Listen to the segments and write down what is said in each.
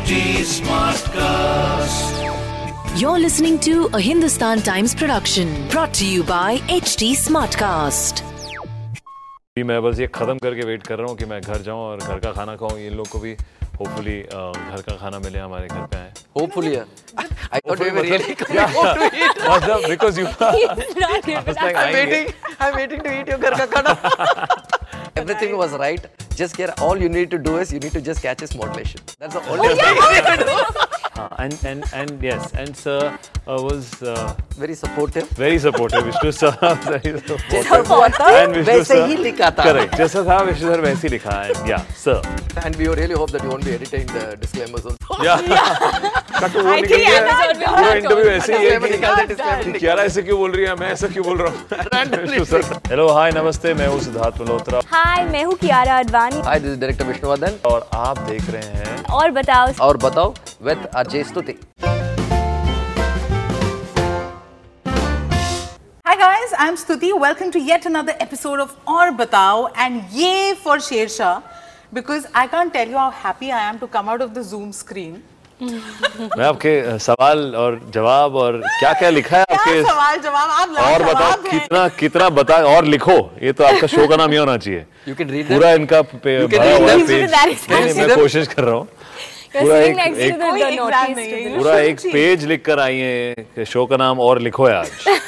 HD Smartcast. You're listening to a Hindustan Times production brought to you by HT Smartcast. मैं बस ये ख़त्म करके वेट कर रहा हूँ कि मैं घर जाऊँ और घर का खाना खाऊँ इन लोग को भी होपफुली घर का खाना मिले हमारे घर पे आए Hopefully, yeah. I thought we were really coming home मतलब because you I was like, I'm आएँगे। waiting. I'm waiting to eat your घर का खाना. Everything was right. Just get all you need to do is you need to just catch his modulation. That's the only thing you need to do. हाँ, and and and yes and sir uh, was uh, Very supportive. very supportive Vishnu sir very supportive and Vishnu वैसे sir ही लिखा था. correct जैसा था Vishnu sir वैसे ही लिखा है yeah sir And we really hope that you won't be editing the disclaimers also. yeah cut वो निकल गया पूरा इंटरव्यू ऐसे ही है कि ऐसे क्यों बोल रही है मैं ऐसा क्यों बोल रहा हूँ हेलो हाय नमस्ते मैं हूँ सिद्धार्थ मल्होत्रा हाय मैं हूँ कियारा अडवाणी कहानी हाय दिस डायरेक्टर विष्णुवर्धन और आप देख रहे हैं। और बताओ। और Batao with Ajay Stuti hi guys I am Stuti welcome to yet another episode of Aur Batao and ये for Shershaah because I can't tell you how happy I am to come out of the zoom screen मैं आपके सवाल और जवाब और क्या क्या लिखा है आपके सवाल जवाब? आप और बताओ कितना कितना बता और लिखो। ये तो आपका शो का नाम ये होना चाहिए। You can read them. पूरा इनका पे- मैं कोशिश कर रहा हूँ। पूरा एक- एक- है। पूरा एक पेज लिख कर आई है कि शो का नाम और लिखो है आज।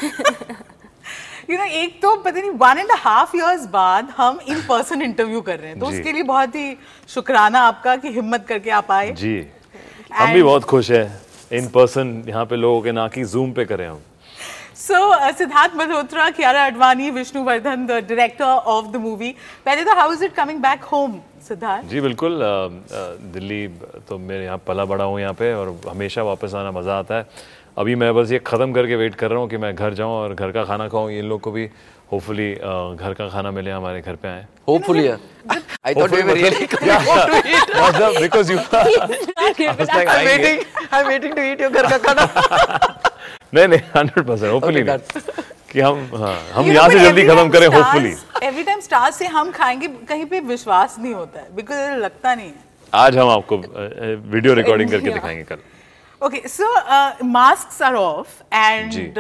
You know, एक तो पता नहीं वन एंड हाफ़ इयर्स बाद हम इन पर्सन इंटरव्यू कर रहे हैं। तो। उसके लिए बहुत ही शुक्राना आपका कि हिम्मत करके आप आए। जी। हम भी बहुत खुश हैं। इन पर्सन यहाँ पे लोगों के ना कि जूम पे करें हम। So Sidharth Malhotra Kiara Advani Vishnuvardhan the director of the movie पहले तो how is it coming back home Sidharth ji बिल्कुल अ, अ, दिल्ली तो मैं यहाँ पला बड़ा हूँ यहाँ पे और हमेशा वापस आना मज़ा आता है। अभी मैं बस ये ख़त्म करके वेट कर रहा हूँ कि मैं घर जाऊँ और घर का खाना खाऊँ। इन लोग को भी होपफुली घर का खाना मिले हमारे घर पे आए Hopefully, yeah. I thought we were really coming home to eat. मतलब because you I was like, I'm आएँगे। waiting. I'm waiting to eat your घर का खाना. नहीं नहीं हंड्रेड परसेंट होपफुली Okay, कि हम हाँ हम यहाँ से जल्दी खत्म करें होपफुली एवरी टाइम स्टार्स से हम खाएँगे कहीं पे विश्वास नहीं होता है बिकॉज़ लगता नहीं है आज हम आपको वीडियो रिकॉर्डिंग करके दिखाएँगे कल Okay so masks are off ji and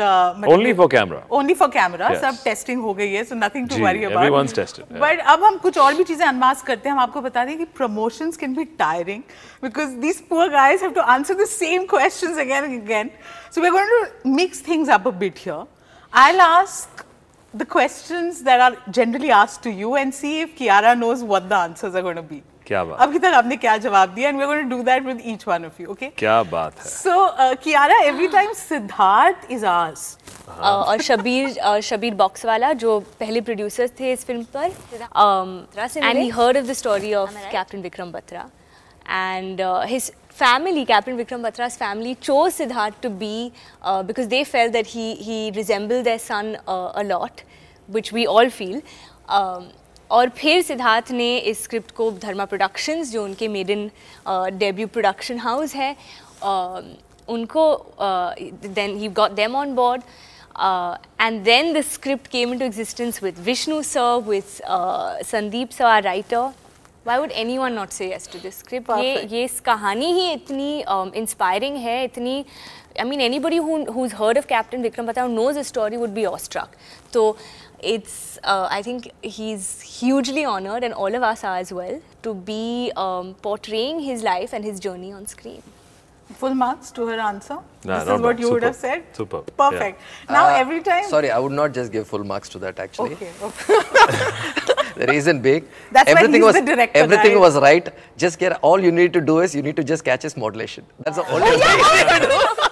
only for camera only for camera Yes. सब टेस्टिंग हो गई है so nothing to ji, worry everyone's tested, about yeah. But अब हम कुछ और भी चीजें अनमास्क करते हैं हम आपको बता दें कि promotions can be tiring because these poor guys have to answer the same questions again and again so we are going to mix things up a bit here I will ask the questions that are generally asked to you and see if Kiara knows what the answers are going to be. क्या बात? अभी तक आपने क्या जवाब दिया? And we are going to do that with each one of you okay क्या बात है। So Kiara every time Sidharth is as और शबीर शबीर बॉक्स वाला जो पहले प्रोड्यूसर थे इस फ़िल्म पर and he heard of the story of captain Vikram Batra and his family captain Vikram Batra's family chose Sidharth to be because they felt that he he resemble the son a lot which we all feel और फिर सिद्धार्थ ने इस script को धर्मा productions जो उनके maiden debut production house है uh, उनको then he got them on board and then the script came into existence with Vishnu sir with Sandeep sir our writer Why would anyone not say yes to this script? ये Perfect. ये इस कहानी ही इतनी inspiring है इतनी I mean anybody who who's heard of Captain Vikram Batra who knows his story would be awestruck. So it's uh, I think he's hugely honored and all of us are as well to be um, portraying his life and his journey on screen. full marks to her answer. Nah, this is what bad. you would have said. Superb. Perfect. Now Uh, every time. Sorry, I would not just give full marks to that actually. Okay. okay. The reason being, That's why everything he's was the director, everything guys. was right. Just get all you need to do is you need to just catch his modulation. That's the only thing. you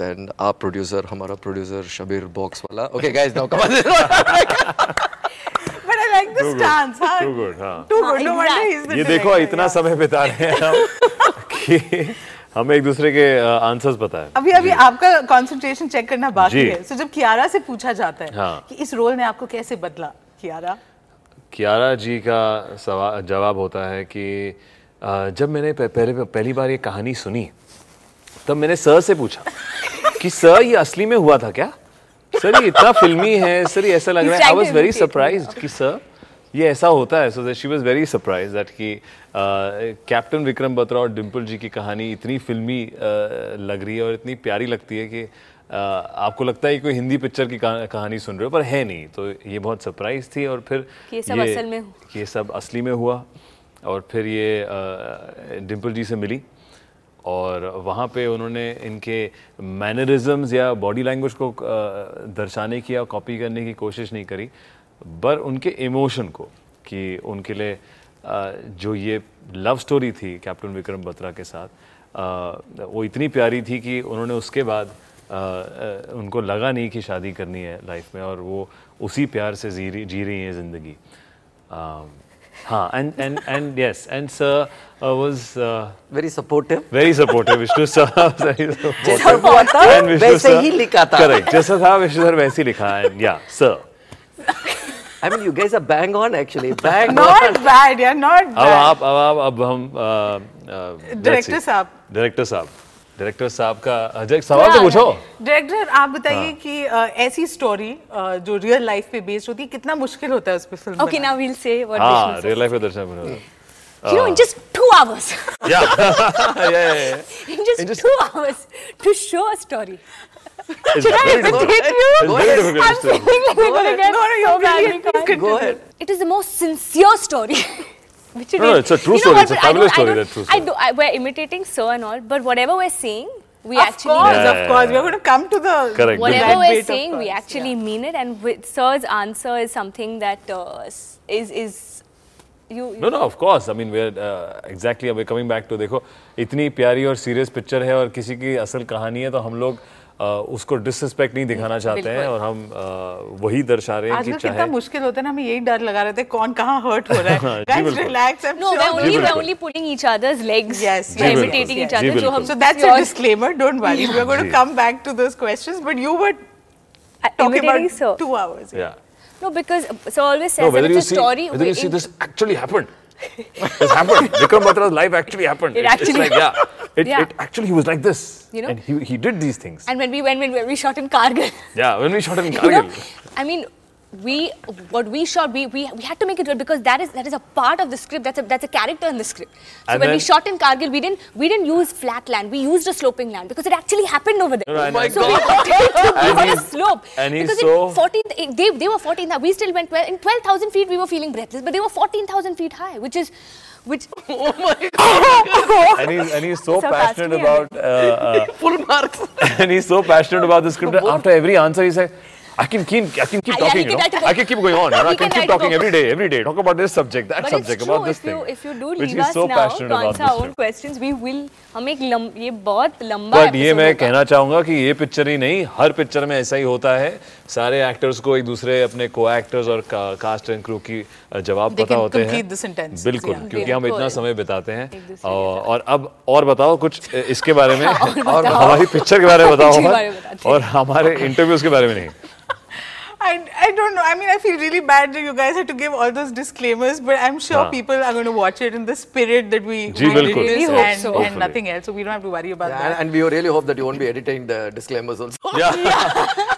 then आप producer हमारा producer Shabbir Boxwala okay guys now come on ये देखो इतना समय बिता रहे हैं हम। कि हमें एक दूसरे के आंसर्स पता है अभी अभी आपका कंसंट्रेशन चेक करना बाकी है। सो जब कियारा से पूछा जाता है हाँ। कि इस रोल ने आपको कैसे बदला कियारा कियारा जी का जवाब होता है कि जब मैंने पहले पहली बार ये कहानी सुनी तब मैंने सर से पूछा कि सर ये असली में हुआ था क्या? सर ये इतना फिल्मी है सर ये ऐसा लग रहा है। आई वाज वेरी सरप्राइज़ कि सर ये ऐसा होता है। So that she was very surprise that कि कैप्टन विक्रम बत्रा और डिम्पल जी की कहानी इतनी फिल्मी अ, लग रही है और इतनी प्यारी लगती है कि अ, आपको लगता है कि कोई हिंदी पिक्चर की कहा- कहानी सुन रहे हो पर है नहीं। तो ये बहुत सरप्राइज़ थी और फिर ये सब ये, असल में। ये सब असली में हुआ और फिर ये डिम्पल जी से मिली। और वहाँ पे उन्होंने इनके मैनरिज़म्स या बॉडी लैंग्वेज को दर्शाने की या कॉपी करने की कोशिश नहीं करी, पर उनके इमोशन को कि उनके लिए जो ये लव स्टोरी थी कैप्टन विक्रम बत्रा के साथ वो इतनी प्यारी थी कि उन्होंने उसके बाद उनको लगा नहीं कि शादी करनी है लाइफ में और वो उसी प्यार से जी जी रही हैं ज़िंदगी। Um, हाँ and and and yes and sir was Very supportive. Very supportive Vishnu sir very जैसा हुआ था वैसे ही लिखा था करेक्ट जैसा था विष्णु सर वैसे ही लिखा and yeah sir I mean, you guys are bang on actually. Bang on. Not bad यार नॉट अब बैड आप अब आप अब हम uh, Director साहब। डायरेक्टर साहब डायरेक्टर साहब का एक सवाल तो पूछो। डायरेक्टर आप बताइए हाँ. कि ऐसी स्टोरी जो रियल लाइफ पे बेस्ड होती है कितना मुश्किल होता है उस पे film okay now we will say what हाँ रियल लाइफ पे दर्शन यू नो जस्ट 2 आवर्स या in just 2 hours to show a story It is the most sincere story. Which No, no, it's a true You know story. what, It's a fabulous I story, that's true I do. I, we're imitating Sir and all, but whatever we're saying, we of actually course Yeah, of yeah, course yeah. we're going to come to the Correct. Whatever that we're saying, we actually yeah. mean it. And with Sir's answer is something that uh, is is you. No no of course I mean we are exactly अब coming back to देखो इतनी प्यारी और serious picture है और किसी की असल कहानी है तो हम लोग uh, उसको डिसरिस्पेक्ट नहीं दिखाना चाहते हैं और हम आ, वही दर्शा रहे हैं कि चाहे कितना मुश्किल होता है ना हम यही डर लगा रहे थे कौन कहाँ हर्ट हो रहा है। Guys relax no we only we only pulling each other's legs yes we imitating each other so हम so that's a disclaimer don't worry we are going to come back to those questions but you were talking about 2 hours या No, because so always says no, that it's a see, story. This happened. Vikram Batra's life actually happened. It It's- actually- like yeah, it, Yeah. it actually he was like this. You know? and he he did these things. And when we when, when we shot in Kargil, yeah, when we shot in you Kargil. know, I mean, we what we shot, we, we we had to make it real because that is that is a part of the script. That's a that's a character in the script. So And when we shot in Kargil, we didn't we didn't use flat land. We used a sloping land because it actually happened over there. No, no, I know. so we wanted to be And on a slope. and he's because so- in 14, they they were 14. We still went 12 in 12,000 feet. We were feeling breathless, but they were 14,000 feet high, which is which. Oh my god. And he's and he's so So passionate about uh, uh, Full marks. and he's so passionate about the script. that After every answer, he said, "I can keep, I can keep Yeah, talking. can you know? a. I can keep going on. You know? I can can keep talking every day, every day. Talk about this subject, that But subject, it's about this If you if you do leave us so now passionate to about answer our own questions, we will. हम एक lump, ये बहुत लंबा but ये मैं। कहना चाहूँगा कि ये पिक्चर ही नहीं हर पिक्चर में ऐसा ही होता है सारे एक्टर्स को एक दूसरे अपने को एक्टर्स और कास्ट एंड क्रू की जवाब पता होते हैं बिल्कुल yeah. क्योंकि हम इतना समय बिताते हैं और, और अब और बताओ कुछ इसके बारे में और हमारी पिक्चर के बारे में बताओ के हैं। और हमारे इंटरव्यूज़ के बारे में नहीं I, I don't know. I mean, I feel really bad that you guys had to give all those disclaimers, but I'm sure हाँ. people are going to watch it in the spirit that we ji, we did बिल्कुल। this Really hope and, so. and Hopefully. nothing else. So we don't have to worry about Yeah, that. and, and we really hope that you won't be editing the disclaimers also.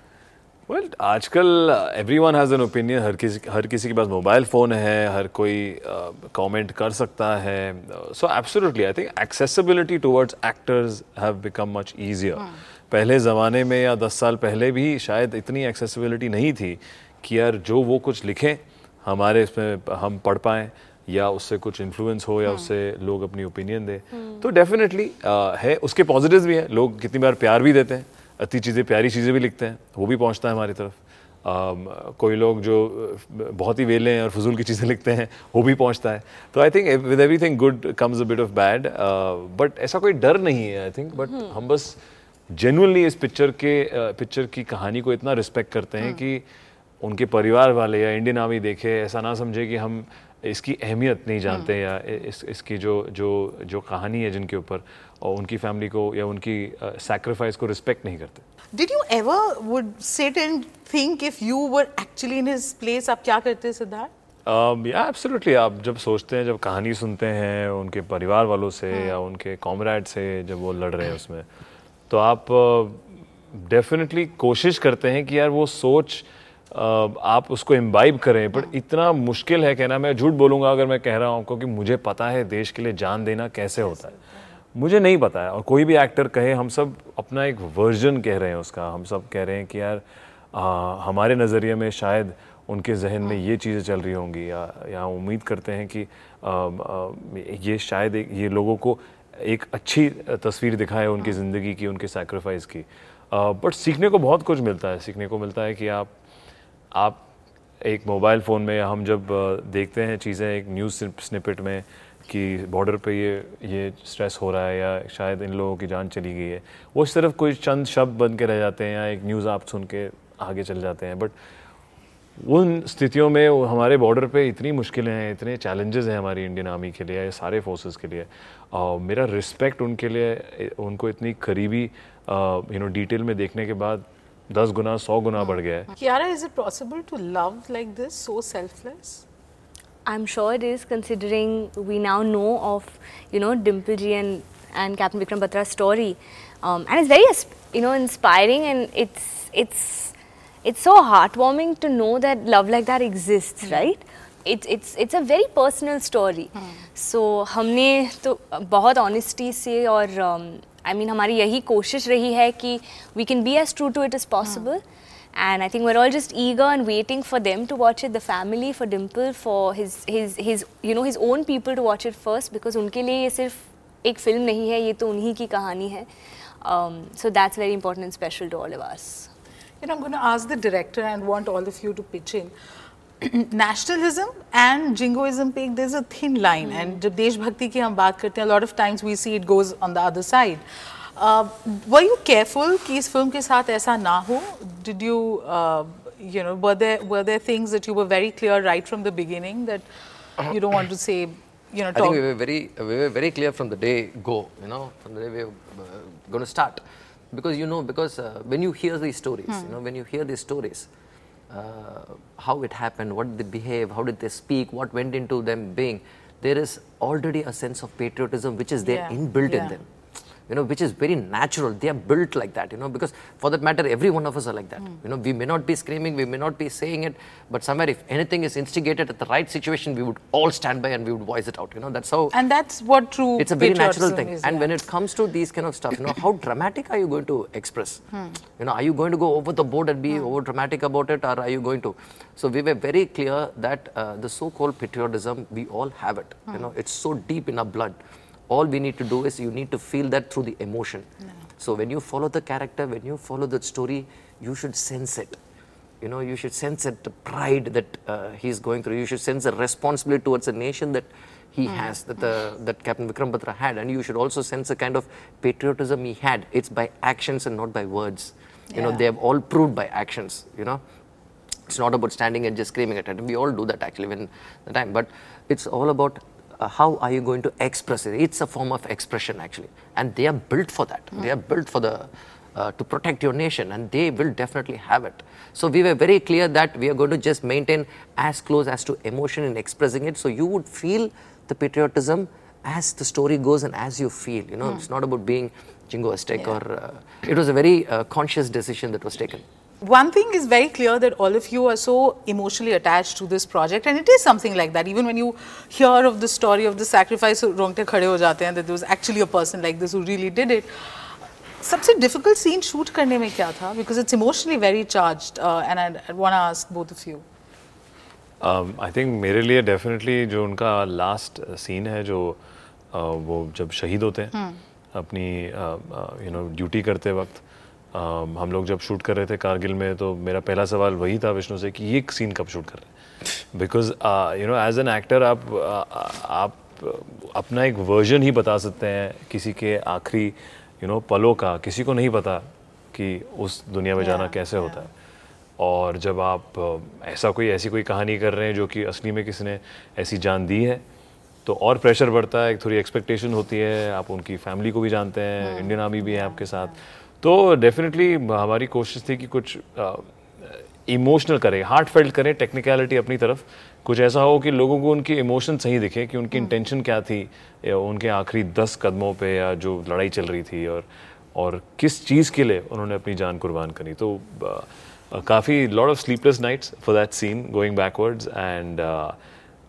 Well आजकल everyone has an opinion हर किसी हर किसी के पास mobile phone है हर कोई comment कर सकता है. So absolutely I think accessibility towards actors have become much easier पहले ज़माने में या दस साल पहले भी शायद इतनी एक्सेसिबिलिटी नहीं थी कि यार जो वो कुछ लिखें हमारे इसमें हम पढ़ पाएँ या उससे कुछ इन्फ्लुएंस हो या उससे लोग अपनी ओपिनियन दें. तो डेफिनेटली है उसके पॉजिटिव्स भी हैं. लोग कितनी बार प्यार भी देते हैं. अति चीज़ें प्यारी चीज़ें भी लिखते हैं वो भी पहुँचता है हमारी तरफ़। um, कोई लोग जो बहुत ही वेले हैं और फजूल की चीज़ें लिखते हैं वो भी पहुँचता है। तो I think with everything good comes a bit of bad but ऐसा कोई डर नहीं है आई थिंक बट हम बस जेनुअनली इस पिक्चर के पिक्चर की कहानी को इतना रिस्पेक्ट करते हैं कि उनके परिवार वाले या इंडियन आर्मी देखे ऐसा ना समझे कि हम इसकी अहमियत नहीं जानते या इस इसकी जो जो जो कहानी है जिनके ऊपर और उनकी फैमिली को या उनकी सेक्रीफाइस को रिस्पेक्ट नहीं करते। Did you ever would sit and think if you were actually in his place आप क्या करते सिद्धार्थ? Um, या एब्सोल्युटली आप जब सोचते हैं जब कहानी सुनते हैं उनके परिवार वालों से या उनके कॉमरेड से जब वो लड़ रहे हैं उसमें तो आप डेफिनेटली कोशिश करते हैं कि यार वो सोच आप उसको इम्बाइब करें बट इतना मुश्किल है कहना मैं झूठ बोलूँगा अगर मैं कह रहा हूँ क्योंकि मुझे पता है देश के लिए जान देना कैसे होता है। मुझे नहीं पता है और कोई भी एक्टर कहे हम सब अपना एक वर्जन कह रहे हैं उसका। हम सब कह रहे हैं कि यार आ, हमारे नज़रिए में शायद उनके जहन में ये चीज़ें चल रही होंगी या या उम्मीद करते हैं कि आ, आ, ये शायद एक, ये लोगों को एक अच्छी तस्वीर दिखाए उनकी ज़िंदगी की उनके सेक्रीफाइस की। बट सीखने को बहुत कुछ मिलता है। सीखने को मिलता है कि आप आप एक मोबाइल फ़ोन में हम जब देखते हैं चीज़ें एक न्यूज़ स्निपेट में कि बॉर्डर पे ये ये स्ट्रेस हो रहा है या शायद इन लोगों की जान चली गई है, वो सिर्फ़ कोई चंद शब्द बन के रह जाते हैं या एक न्यूज़ आप सुन के आगे चल जाते हैं। बट उन स्थितियों में हमारे बॉर्डर पे इतनी मुश्किलें हैं, इतने चैलेंजेस हैं हमारी इंडियन आर्मी के लिए या सारे फोर्सेस के लिए और मेरा रिस्पेक्ट उनके लिए उनको इतनी करीबी यू नो, डिटेल में देखने के बाद दस गुना सौ गुना बढ़ गया है। यार is it possible to love like this so selfless I am sure it is considering we now know of you know Dimple ji and and captain Vikram Batra story and it's very you know inspiring and it's it's it's so heart warming to know that love like that exist right it's it's it's a very personal story so हमने तो बहुत honesty से और I mean हमारी यही कोशिश रही है कि we can be as true to it as possible. And I think we're all just eager and waiting for them to watch it, the family, for Dimple, for his, his, his, you know, his own people to watch it first because उनके लिए ये सिर्फ़ एक film नहीं है ये तो उन्हीं की कहानी है um, so that's very important and special to all of us. You know, I'm going to ask the director and want all of you to pitch in. Nationalism and jingoism पे there's a thin line and जब देशभक्ति की हम बात करते हैं a lot of times we see it goes on the other side. Uh, were you careful कि इस फ़िल्म के साथ ऐसा ना हो? Did you, uh, you know, were there were there things that you were very clear right from the beginning that you don't want to say, you know, I think we were very we were very clear from the day go, you know, from the day we were uh, going to start, because you know because uh, when you hear these stories, you know, when you hear these stories, uh, Uh, how it happened, what did they behave, how did they speak, what went into them being, there is already a sense of patriotism which is there Yeah, inbuilt yeah. in them you know, which is very natural. They are built like that, you know, because for that matter, every one of us are like that. Hmm. You know, we may not be screaming, we may not be saying it, but somewhere if anything is instigated at the right situation, we would all stand by and we would voice it out. You know, that's how and that's what true it's a very natural thing. is, and yeah. when it comes to these kind of stuff, you know, how dramatic are you going to express? Hmm. You know, are you going to go over the board and be hmm. over dramatic about it, or are you going to? So we were very clear that uh, the so-called patriotism, we all have it. You know, it's so deep in our blood. All we need to do is you need to feel that through the emotion. So when you follow the character, when you follow the story, you should sense it. You know, you should sense it, the pride that uh, he's going through. You should sense the responsibility towards the nation that he has, that, the, that Captain Vikram Batra had. And you should also sense the kind of patriotism he had. It's by actions and not by words. You know, they have all proved by actions, you know. It's not about standing and just screaming at it. We all do that actually when the time. But it's all about uh, how are you going to express it. It's a form of expression actually. And they are built for that. They are built for the uh, to protect your nation and they will definitely have it. So we were very clear that we are going to just maintain as close as to emotion in expressing it. So you would feel the patriotism as the story goes and as you feel. You know, it's not about being jingoistic or uh, it was a very uh, conscious decision that was taken. One thing is very clear that all of you are so emotionally attached to this project, and it is something like that. Even when you hear of the story of the sacrifice, rongte khade ho jate hain that there was actually a person like this who really did it. सबसे difficult scene shoot करने में क्या था? Because it's emotionally very charged, uh, and I'd, I'd want to ask both of you. I think मेरे लिए definitely जो उनका last scene है जो uh, वो जब शहीद होते हैं अपनी यू नो ड्यूटी करते वक्त um, हम लोग जब शूट कर रहे थे कारगिल में तो मेरा पहला सवाल वही था विष्णु से कि ये सीन कब शूट कर रहे हैं? Because you know as an actor आप uh, आप अपना एक वर्जन ही बता सकते हैं किसी के आखिरी यू नो पलों का। किसी को नहीं पता कि उस दुनिया में जाना Yeah, कैसे होता है। और जब आप ऐसा कोई ऐसी कोई कहानी कर रहे हैं जो कि असली में किसी ने ऐसी जान दी है तो और प्रेशर बढ़ता है एक थोड़ी एक्सपेक्टेशन होती है। आप उनकी फैमिली को भी जानते हैं इंडियन आर्मी भी है आपके साथ। तो डेफिनेटली हमारी कोशिश थी कि कुछ इमोशनल करें हार्ट फेल्ट करें टेक्निकलिटी अपनी तरफ़। कुछ ऐसा हो कि लोगों को उनके इमोशन सही दिखे कि उनकी इंटेंशन क्या थी उनके आखिरी दस कदमों पे या जो लड़ाई चल रही थी और और किस चीज़ के लिए उन्होंने अपनी जान कुर्बान करी। तो काफ़ी lot of sleepless nights for that scene going backwards and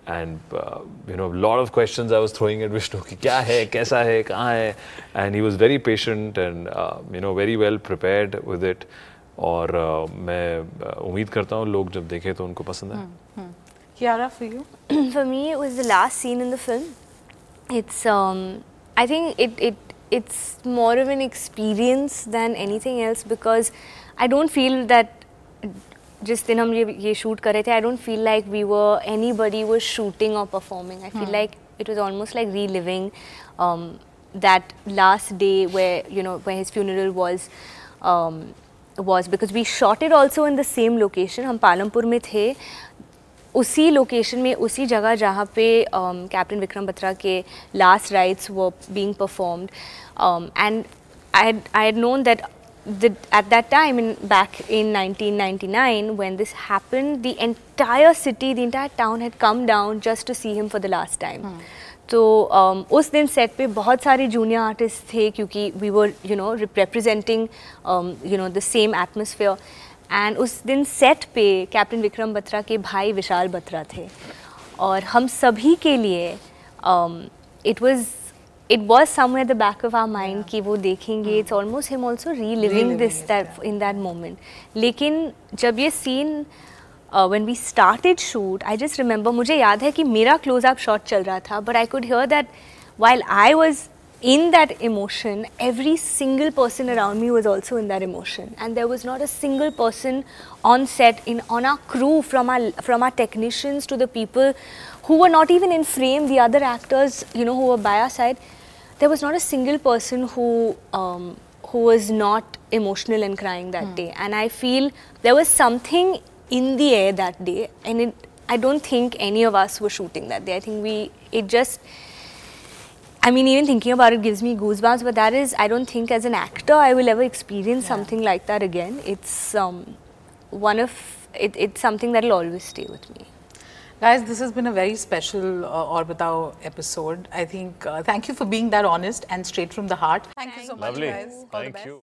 And you know lot of questions I was throwing at Vishnu कि क्या है कैसा है कहाँ है and he was very patient and you know very well prepared with it और uh, मैं uh, उम्मीद करता हूँ लोग जब देखें तो उनको पसंद आए Kiara, for you? for me, it was the last scene in the film. It's, um, I think it, it, it's more of an experience than anything else because I don't feel that जिस दिन हम ये ये shoot कर रहे थे I don't feel like we were anybody was shooting और performing I feel like it was almost like reliving that last day way you know way his funeral was was. Because we shot it also in the same location. हम पालमपुर में थे. उसी location में उसी जगह जहाँ पे कैप्टन विक्रम बत्रा के लास्ट राइट्स वो being performed and I had I had known that the, at that time in back in 1999 when this happened the entire city the entire town had come down just to see him for the last time तो um, उस दिन set पे बहुत सारे junior artist थे क्योंकि we were you know representing you know the same atmosphere and उस दिन सेट पे कैप्टन विक्रम बत्रा के भाई विशाल बत्रा थे और हम सभी के लिए it was It was somewhere the back of our mind कि वो देखेंगे it's almost him also reliving this that in that moment लेकिन जब ये scene when we started shoot I just remember मुझे याद है कि मेरा क्लोज अप शॉट चल रहा था but I could hear that while I was in that emotion, every single person around me was also in that emotion, and there was not a single person on set, in on our crew, from our from our technicians to the people who were not even in frame, the other actors, you know, who were by our side. There was not a single person who um, who was not emotional and crying that day, and I feel there was something in the air that day, and it. I don't think any of us were shooting that day. I think we it just I mean, even thinking about it gives me goosebumps. But that is, I don't think as an actor I will ever experience something like that again. It's um, one of it, it's something that will always stay with me. Guys, this has been a very special uh, Orbitao episode. I think, uh, thank you for being that honest and straight from the heart. Thank you so much, Lovely. guys. All the Thank best. you.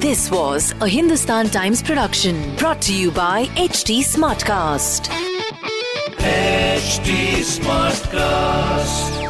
This was a Hindustan Times production brought to you by HT Smartcast. HD Smartcast.